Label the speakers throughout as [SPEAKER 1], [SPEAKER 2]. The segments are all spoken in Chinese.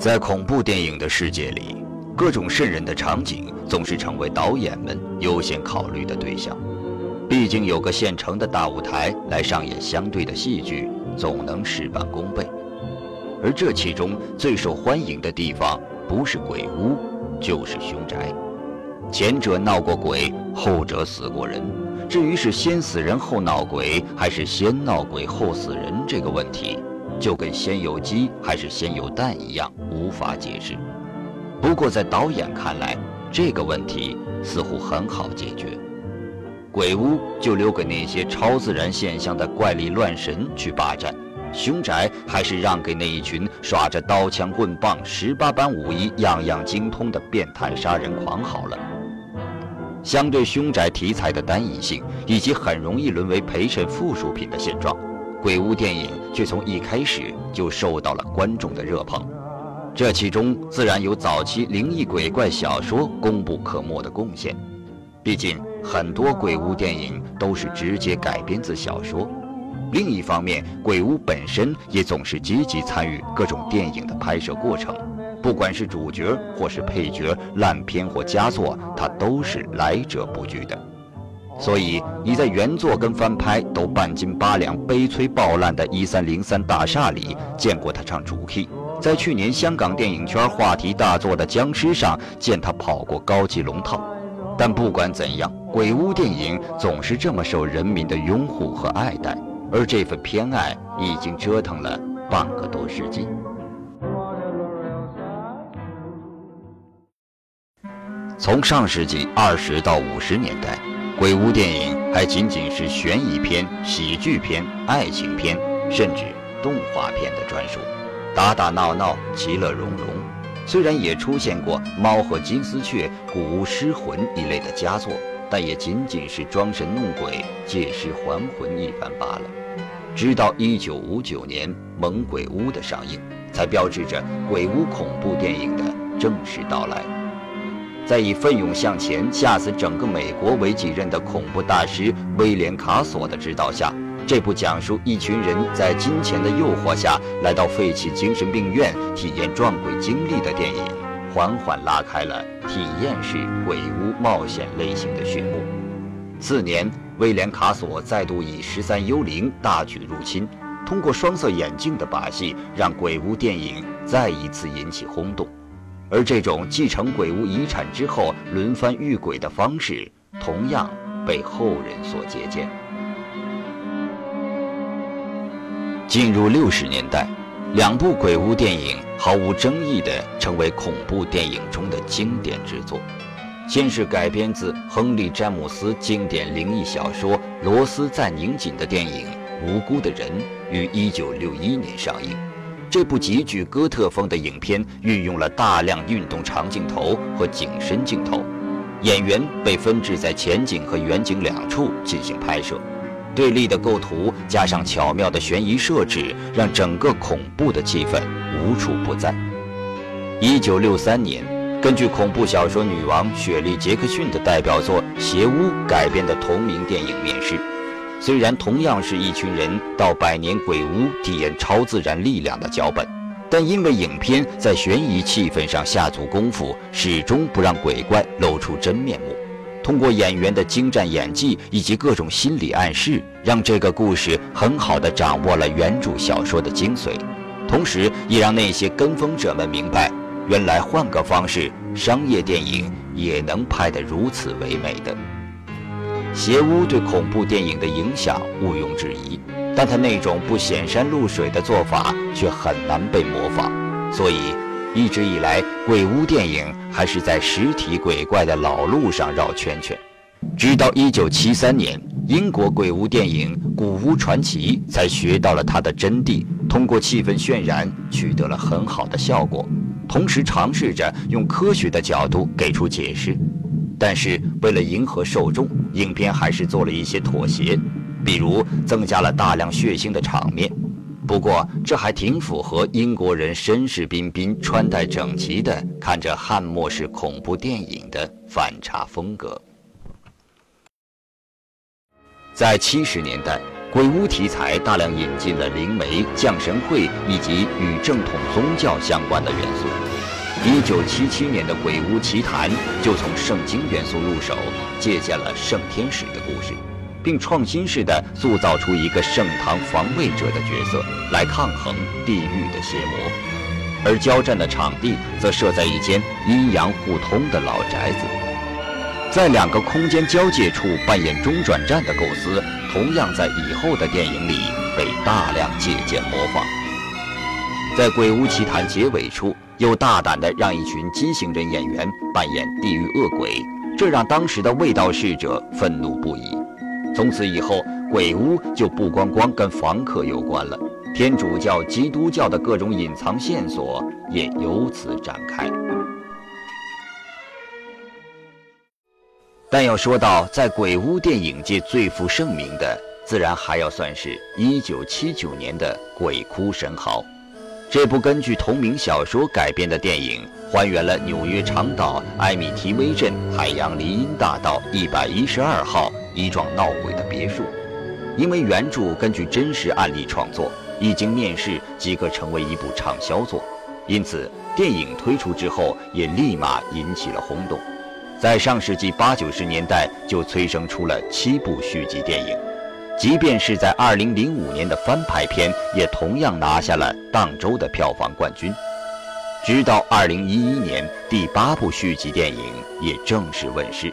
[SPEAKER 1] 在恐怖电影的世界里，各种瘆人的场景总是成为导演们优先考虑的对象。毕竟有个现成的大舞台来上演相对的戏剧，总能事半功倍。而这其中最受欢迎的地方，不是鬼屋，就是凶宅。前者闹过鬼，后者死过人。至于是先死人后闹鬼，还是先闹鬼后死人，这个问题，就跟先有鸡还是先有蛋一样，无法解释。不过在导演看来，这个问题似乎很好解决。鬼屋就留给那些超自然现象的怪力乱神去霸占，凶宅还是让给那一群耍着刀枪棍棒、十八般武艺样样精通的变态杀人狂好了。相对凶宅题材的单一性以及很容易沦为陪衬附属品的现状，鬼屋电影却从一开始就受到了观众的热捧。这其中自然有早期灵异鬼怪小说功不可没的贡献，毕竟。很多鬼屋电影都是直接改编自小说。另一方面，鬼屋本身也总是积极参与各种电影的拍摄过程，不管是主角或是配角，烂片或佳作，他都是来者不拒的。所以，你在原作跟翻拍都半斤八两、悲催爆烂的《一三零三大厦》里见过他唱主 key，在去年香港电影圈话题大作的《僵尸》上见他跑过高级龙套。但不管怎样，鬼屋电影总是这么受人民的拥护和爱戴，而这份偏爱已经折腾了半个多世纪。从上世纪二十到五十年代，鬼屋电影还仅仅是悬疑片、喜剧片、爱情片，甚至动画片的专属，打打闹闹，其乐融融。虽然也出现过《猫和金丝雀》《古屋失魂》一类的佳作，但也仅仅是装神弄鬼、借尸还魂一番罢了。直到1959年《猛鬼屋》的上映，才标志着鬼屋恐怖电影的正式到来。在以奋勇向前、吓死整个美国为己任的恐怖大师威廉·卡索的指导下。这部讲述一群人在金钱的诱惑下来到废弃精神病院体验撞鬼经历的电影，缓缓拉开了体验式鬼屋冒险类型的序幕。次年，威廉·卡索再度以《十三幽灵》大举入侵，通过双色眼镜的把戏，让鬼屋电影再一次引起轰动。而这种继承鬼屋遗产之后轮番遇鬼的方式，同样被后人所借鉴。进入六十年代，两部鬼屋电影毫无争议地成为恐怖电影中的经典之作。先是改编自亨利·詹姆斯经典灵异小说《罗斯在拧紧》的电影《无辜的人》于1961年上映。这部极具哥特风的影片运用了大量运动长镜头和景深镜头，演员被分置在前景和远景两处进行拍摄。对立的构图加上巧妙的悬疑设置，让整个恐怖的气氛无处不在。一九六三年，根据恐怖小说女王雪莉·杰克逊的代表作《邪屋》改编的同名电影面世。虽然同样是一群人到百年鬼屋体验超自然力量的脚本，但因为影片在悬疑气氛上下足功夫，始终不让鬼怪露出真面目。通过演员的精湛演技以及各种心理暗示，让这个故事很好的掌握了原著小说的精髓，同时也让那些跟风者们明白，原来换个方式，商业电影也能拍得如此唯美的。邪屋对恐怖电影的影响毋庸置疑，但他那种不显山露水的做法却很难被模仿，所以。一直以来，鬼屋电影还是在实体鬼怪的老路上绕圈圈，直到1973年，英国鬼屋电影《古屋传奇》才学到了它的真谛，通过气氛渲染取得了很好的效果，同时尝试着用科学的角度给出解释。但是为了迎合受众，影片还是做了一些妥协，比如增加了大量血腥的场面。不过，这还挺符合英国人绅士彬彬、穿戴整齐的看着汉末式恐怖电影的反差风格。在七十年代，鬼屋题材大量引进了灵媒、降神会以及与正统宗教相关的元素。一九七七年的《鬼屋奇谭》就从圣经元素入手，借鉴了圣天使的故事，并创新式的塑造出一个盛唐防卫者的角色来抗衡地狱的邪魔。而交战的场地则设在一间阴阳互通的老宅子。在两个空间交界处扮演中转站的构思，同样在以后的电影里被大量借鉴模仿。在《鬼屋奇谭》结尾处，又大胆地让一群畸形人演员扮演地狱恶鬼，这让当时的卫道侍者愤怒不已。从此以后，鬼屋就不光光跟房客有关了，天主教、基督教的各种隐藏线索也由此展开。但要说到在鬼屋电影界最负盛名的，自然还要算是1979年的《鬼哭神嚎》。这部根据同名小说改编的电影，还原了纽约长岛埃米提威镇海洋林荫大道112号一幢闹鬼的别墅。因为原著根据真实案例创作，一经面世即可成为一部畅销作，因此电影推出之后也立马引起了轰动。在上世纪八九十年代就催生出了七部续集电影，即便是在二零零五年的翻拍片，也同样拿下了当周的票房冠军。直到二零一一年，第八部续集电影也正式问世。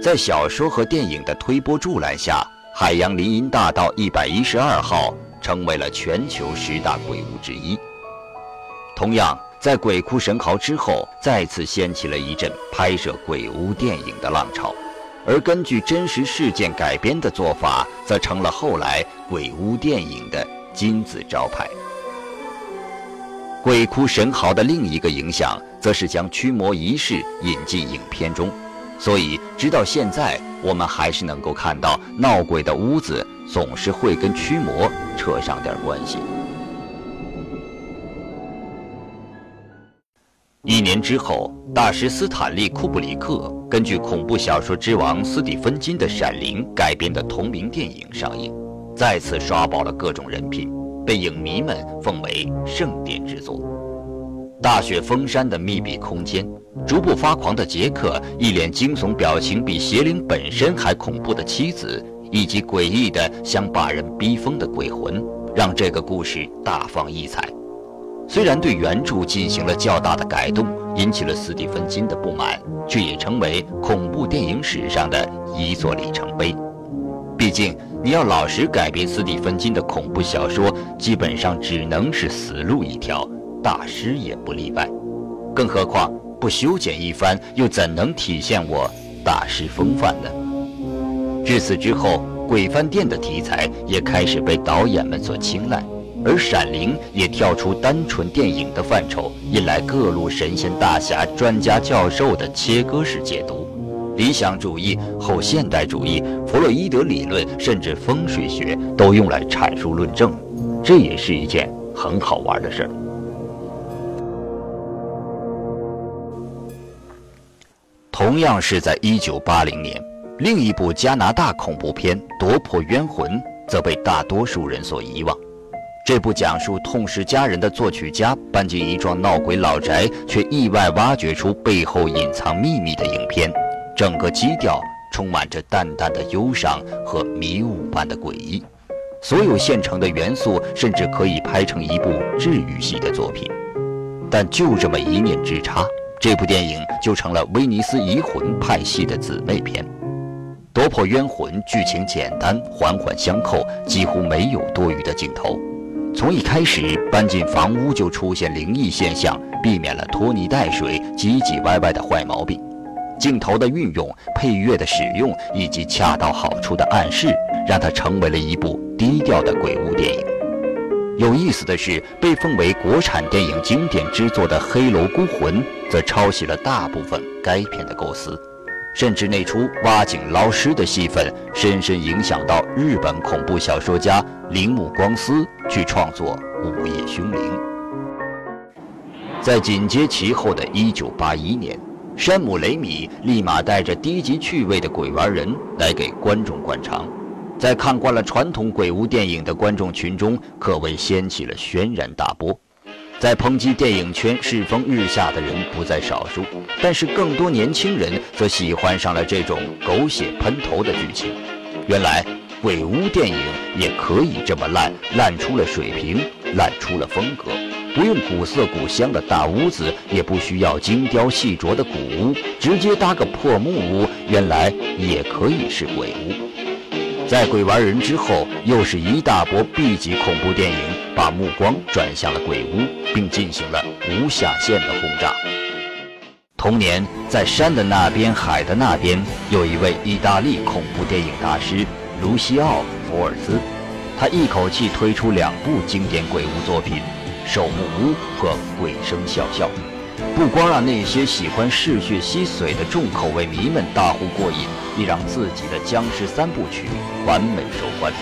[SPEAKER 1] 在小说和电影的推波助澜下，《海洋林荫大道一百一十二号》成为了全球十大鬼屋之一。同样。在《鬼哭神嚎》之后，再次掀起了一阵拍摄鬼屋电影的浪潮，而根据真实事件改编的做法，则成了后来鬼屋电影的金字招牌。《鬼哭神嚎》的另一个影响，则是将驱魔仪式引进影片中，所以直到现在，我们还是能够看到闹鬼的屋子总是会跟驱魔扯上点关系。一年之后，大师斯坦利·库布里克根据恐怖小说之王斯蒂芬金的《闪灵》改编的同名电影上映，再次刷爆了各种人品，被影迷们奉为圣殿之作。大雪封山的密闭空间，逐步发狂的杰克，一脸惊悚表情比邪灵本身还恐怖的妻子，以及诡异的想把人逼疯的鬼魂，让这个故事大放异彩。虽然对原著进行了较大的改动，引起了斯蒂芬金的不满，却也成为恐怖电影史上的一座里程碑。毕竟，你要老实改编斯蒂芬金的恐怖小说，基本上只能是死路一条，大师也不例外。更何况，不修剪一番，又怎能体现我大师风范呢？至此之后，鬼饭店的题材也开始被导演们所青睐。而《闪灵》也跳出单纯电影的范畴，引来各路神仙大侠、专家教授的切割式解读。理想主义、后现代主义、弗洛伊德理论，甚至风水学都用来阐述论证，这也是一件很好玩的事儿。同样是在1980年，另一部加拿大恐怖片《夺魄冤魂》则被大多数人所遗忘。这部讲述痛失家人的作曲家搬进一幢闹鬼老宅，却意外挖掘出背后隐藏秘密的影片，整个基调充满着淡淡的忧伤和迷雾般的诡异。所有现成的元素甚至可以拍成一部治愈系的作品。但就这么一念之差，这部电影就成了威尼斯移魂派系的姊妹篇。夺魄冤魂剧情简单，环环相扣，几乎没有多余的镜头。从一开始搬进房屋就出现灵异现象，避免了拖泥带水、唧唧歪歪的坏毛病。镜头的运用、配乐的使用以及恰到好处的暗示，让它成为了一部低调的鬼屋电影。有意思的是，被奉为国产电影经典之作的《黑楼孤魂》，则抄袭了大部分该片的构思。甚至那出挖井捞尸的戏份，深深影响到日本恐怖小说家铃木光司去创作《午夜凶铃》。在紧接其后的一九八一年，山姆雷米立马带着低级趣味的鬼玩人来给观众灌肠。在看惯了传统鬼屋电影的观众群中，可谓掀起了轩然大波。在抨击电影圈世风日下的人不在少数，但是更多年轻人则喜欢上了这种狗血喷头的剧情。原来，鬼屋电影也可以这么烂，烂出了水平，烂出了风格。不用古色古香的大屋子，也不需要精雕细琢的古屋，直接搭个破木屋，原来也可以是鬼屋。在《鬼玩人》之后，又是一大波 B 级恐怖电影，把目光转向了鬼屋，并进行了无下限的轰炸。同年，在山的那边、海的那边，有一位意大利恐怖电影大师卢西奥·福尔兹，他一口气推出两部经典鬼屋作品《守墓屋》和《鬼声笑笑》。不光让那些喜欢嗜血吸髓的重口味迷们大呼过瘾，也让自己的僵尸三部曲完美收官。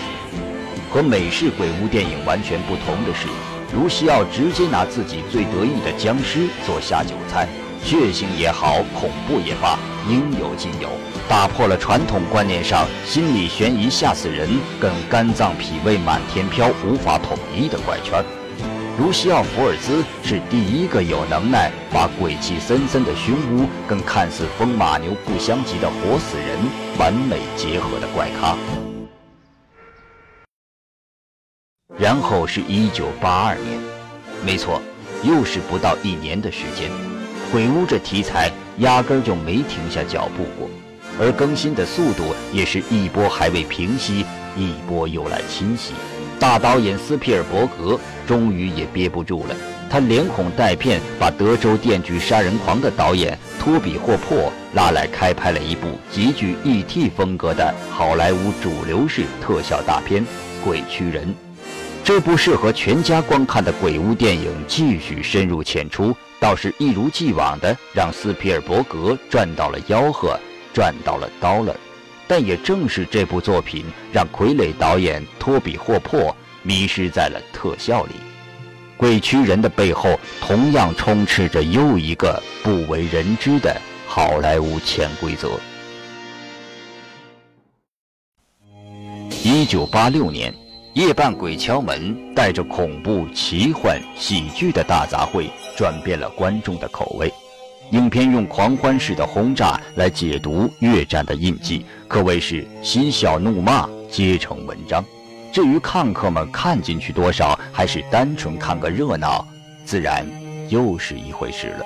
[SPEAKER 1] 和美式鬼屋电影完全不同的是，卢西奥直接拿自己最得意的僵尸做下酒菜，血腥也好，恐怖也罢，应有尽有，打破了传统观念上心理悬疑吓死人跟肝脏脾胃满天飘无法统一的怪圈。卢西奥·福尔兹是第一个有能耐把鬼气森森的凶屋跟看似风马牛不相及的活死人完美结合的怪咖。然后是一九八二年，没错，又是不到一年的时间，鬼屋这题材压根就没停下脚步过，而更新的速度也是一波还未平息，一波又来侵袭。大导演斯皮尔伯格终于也憋不住了，他连哄带骗，把德州电锯杀人狂的导演托比霍珀拉来开拍了一部极具 E.T. 风格的好莱坞主流式特效大片《鬼驱人》。这部适合全家观看的鬼屋电影继续深入浅出，倒是一如既往的让斯皮尔伯格赚到了吆喝，赚到了 dollar。但也正是这部作品，让傀儡导演托比·霍珀迷失在了特效里。《鬼驱人》的背后，同样充斥着又一个不为人知的好莱坞潜规则。一九八六年，夜半鬼敲门，带着恐怖、奇幻、喜剧的大杂烩，转变了观众的口味。影片用狂欢式的轰炸来解读越战的印记，可谓是嬉笑怒骂皆成文章。至于看客们看进去多少，还是单纯看个热闹，自然又是一回事了。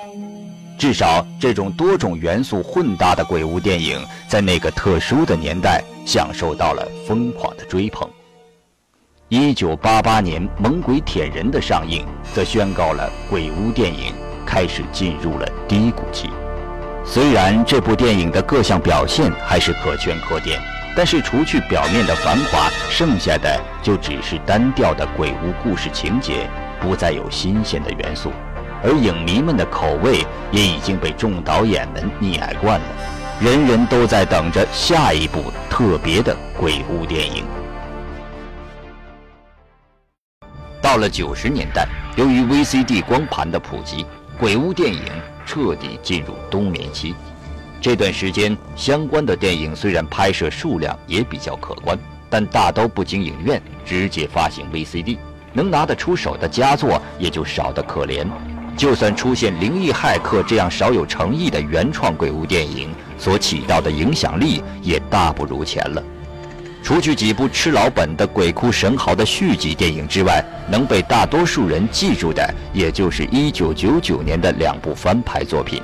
[SPEAKER 1] 至少这种多种元素混搭的鬼屋电影，在那个特殊的年代享受到了疯狂的追捧。一九八八年《猛鬼舔人》的上映，则宣告了鬼屋电影。开始进入了低谷期。虽然这部电影的各项表现还是可圈可点，但是除去表面的繁华，剩下的就只是单调的鬼屋故事情节，不再有新鲜的元素。而影迷们的口味也已经被众导演们溺爱惯了，人人都在等着下一部特别的鬼屋电影。到了九十年代，由于 VCD 光盘的普及。鬼屋电影彻底进入冬眠期，这段时间相关的电影虽然拍摄数量也比较可观，但大都不经影院，直接发行 VCD，能拿得出手的佳作也就少得可怜。就算出现《灵异骇客》这样少有诚意的原创鬼屋电影，所起到的影响力也大不如前了。除去几部吃老本的鬼哭神嚎的续集电影之外，能被大多数人记住的，也就是1999年的两部翻拍作品。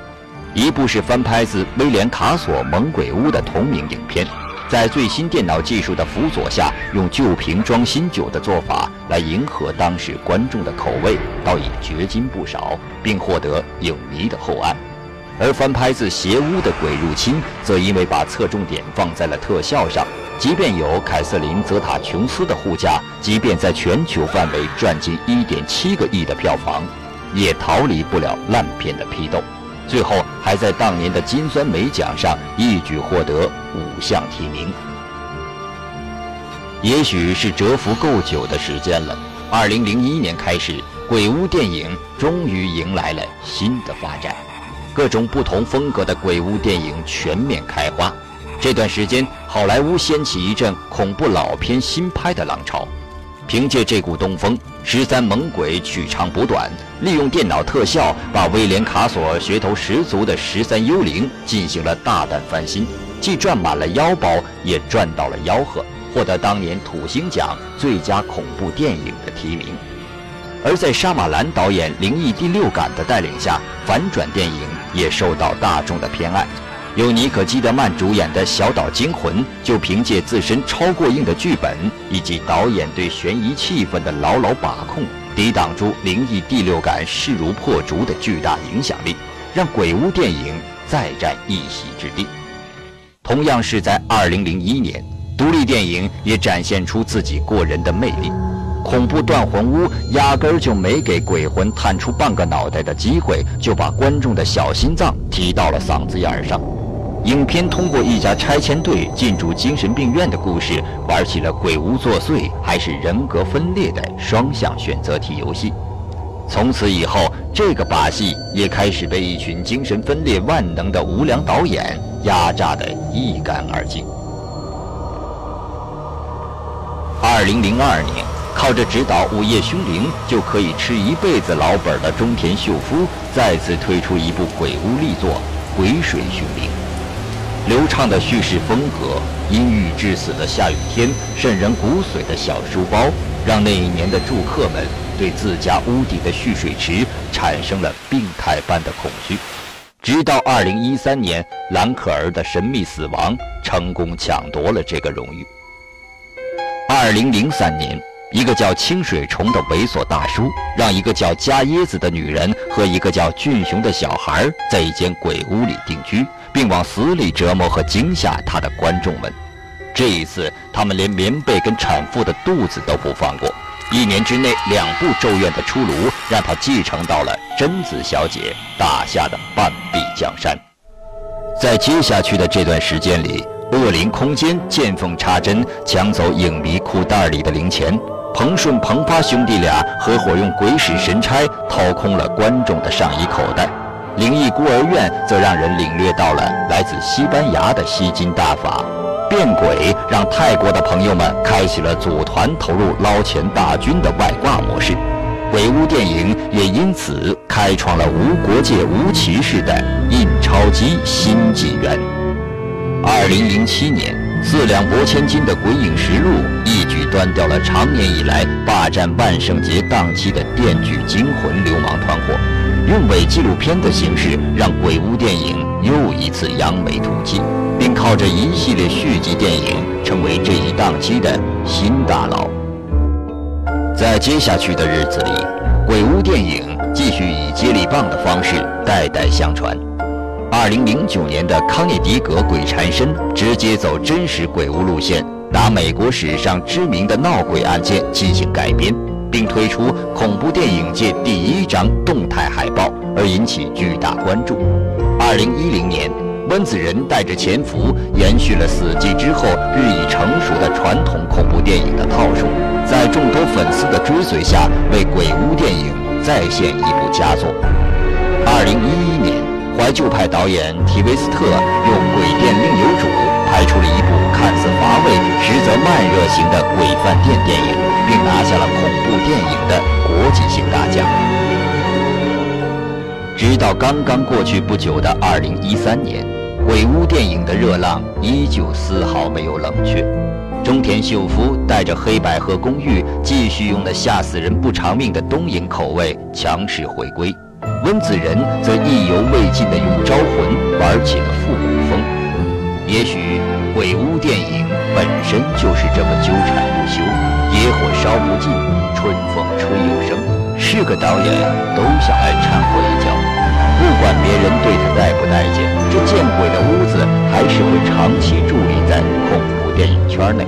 [SPEAKER 1] 一部是翻拍自威廉·卡索《猛鬼屋》的同名影片，在最新电脑技术的辅佐下，用旧瓶装新酒的做法来迎合当时观众的口味，倒也掘金不少，并获得影迷的厚爱。而翻拍自《邪屋》的《鬼入侵》，则因为把侧重点放在了特效上。即便有凯瑟琳·泽塔·琼斯的护驾，即便在全球范围赚进1.7个亿的票房，也逃离不了烂片的批斗。最后还在当年的金酸梅奖上一举获得五项提名。也许是蛰伏够久的时间了，2001年开始，鬼屋电影终于迎来了新的发展，各种不同风格的鬼屋电影全面开花。这段时间，好莱坞掀起一阵恐怖老片新拍的浪潮。凭借这股东风，十三猛鬼取长补短，利用电脑特效，把威廉卡索噱头十足的《十三幽灵》进行了大胆翻新，既赚满了腰包，也赚到了吆喝，获得当年土星奖最佳恐怖电影的提名。而在沙马兰导演灵异第六感的带领下，反转电影也受到大众的偏爱。由尼可基德曼主演的《小岛惊魂》，就凭借自身超过硬的剧本以及导演对悬疑气氛的牢牢把控，抵挡住灵异第六感势如破竹的巨大影响力，让鬼屋电影再占一席之地。同样是在2001年，独立电影也展现出自己过人的魅力。恐怖断魂屋压根儿就没给鬼魂探出半个脑袋的机会，就把观众的小心脏提到了嗓子眼上。影片通过一家拆迁队进驻精神病院的故事，玩起了鬼屋作祟还是人格分裂的双向选择题游戏。从此以后，这个把戏也开始被一群精神分裂万能的无良导演压榨得一干二净。二零零二年，靠着执导《午夜凶铃》就可以吃一辈子老本的中田秀夫，再次推出一部鬼屋力作《鬼水凶铃》。流畅的叙事风格，阴郁致死的下雨天，渗人骨髓的小书包，让那一年的住客们对自家屋顶的蓄水池产生了病态般的恐惧。直到2013年，兰可儿的神秘死亡成功抢夺了这个荣誉。2003年，一个叫清水虫的猥琐大叔，让一个叫加椰子的女人和一个叫俊雄的小孩在一间鬼屋里定居。并往死里折磨和惊吓他的观众们。这一次，他们连棉被跟产妇的肚子都不放过。一年之内两部《咒怨》的出炉，让他继承到了贞子小姐打下的半壁江山。在接下去的这段时间里，恶灵空间见缝插针抢走影迷裤袋里的零钱，彭顺、彭发兄弟俩合伙用鬼使神差掏空了观众的上衣口袋。灵异孤儿院则让人领略到了来自西班牙的吸金大法，变鬼让泰国的朋友们开启了组团投入捞钱大军的外挂模式，鬼屋电影也因此开创了无国界、无歧视的印钞机新纪元。二零零七年，四两拨千斤的《鬼影实录》一举端掉了长年以来霸占万圣节档期的《电锯惊魂》流氓团伙。用伪纪录片的形式，让鬼屋电影又一次扬眉吐气，并靠着一系列续集电影成为这一档期的新大佬。在接下去的日子里，鬼屋电影继续以接力棒的方式代代相传。二零零九年的康涅狄格《鬼缠身》直接走真实鬼屋路线，拿美国史上知名的闹鬼案件进行改编。并推出恐怖电影界第一张动态海报，而引起巨大关注。二零一零年，温子仁带着《潜伏》延续了《死寂》之后日益成熟的传统恐怖电影的套数，在众多粉丝的追随下，为鬼屋电影再现一部佳作。二零一一年，怀旧派导演提维斯特用《鬼店另有主》拍出了一部看似乏味实则慢热型的鬼饭店电影，并拿下了恐怖。电影的国际性大奖。直到刚刚过去不久的二零一三年，鬼屋电影的热浪依旧丝毫没有冷却。中田秀夫带着《黑百合公寓》继续用那吓死人不偿命的东瀛口味强势回归，温子仁则意犹未尽地用《招魂》玩起了复古风。也许鬼屋电影本身就是这么纠缠不休，野火烧不尽，春风吹又生。是个导演都想来掺和一脚，不管别人对他待不待见，这见鬼的屋子还是会长期伫立在恐怖电影圈内。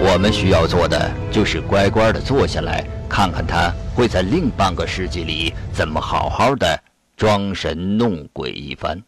[SPEAKER 1] 我们需要做的就是乖乖的坐下来，看看他会在另半个世纪里怎么好好的装神弄鬼一番。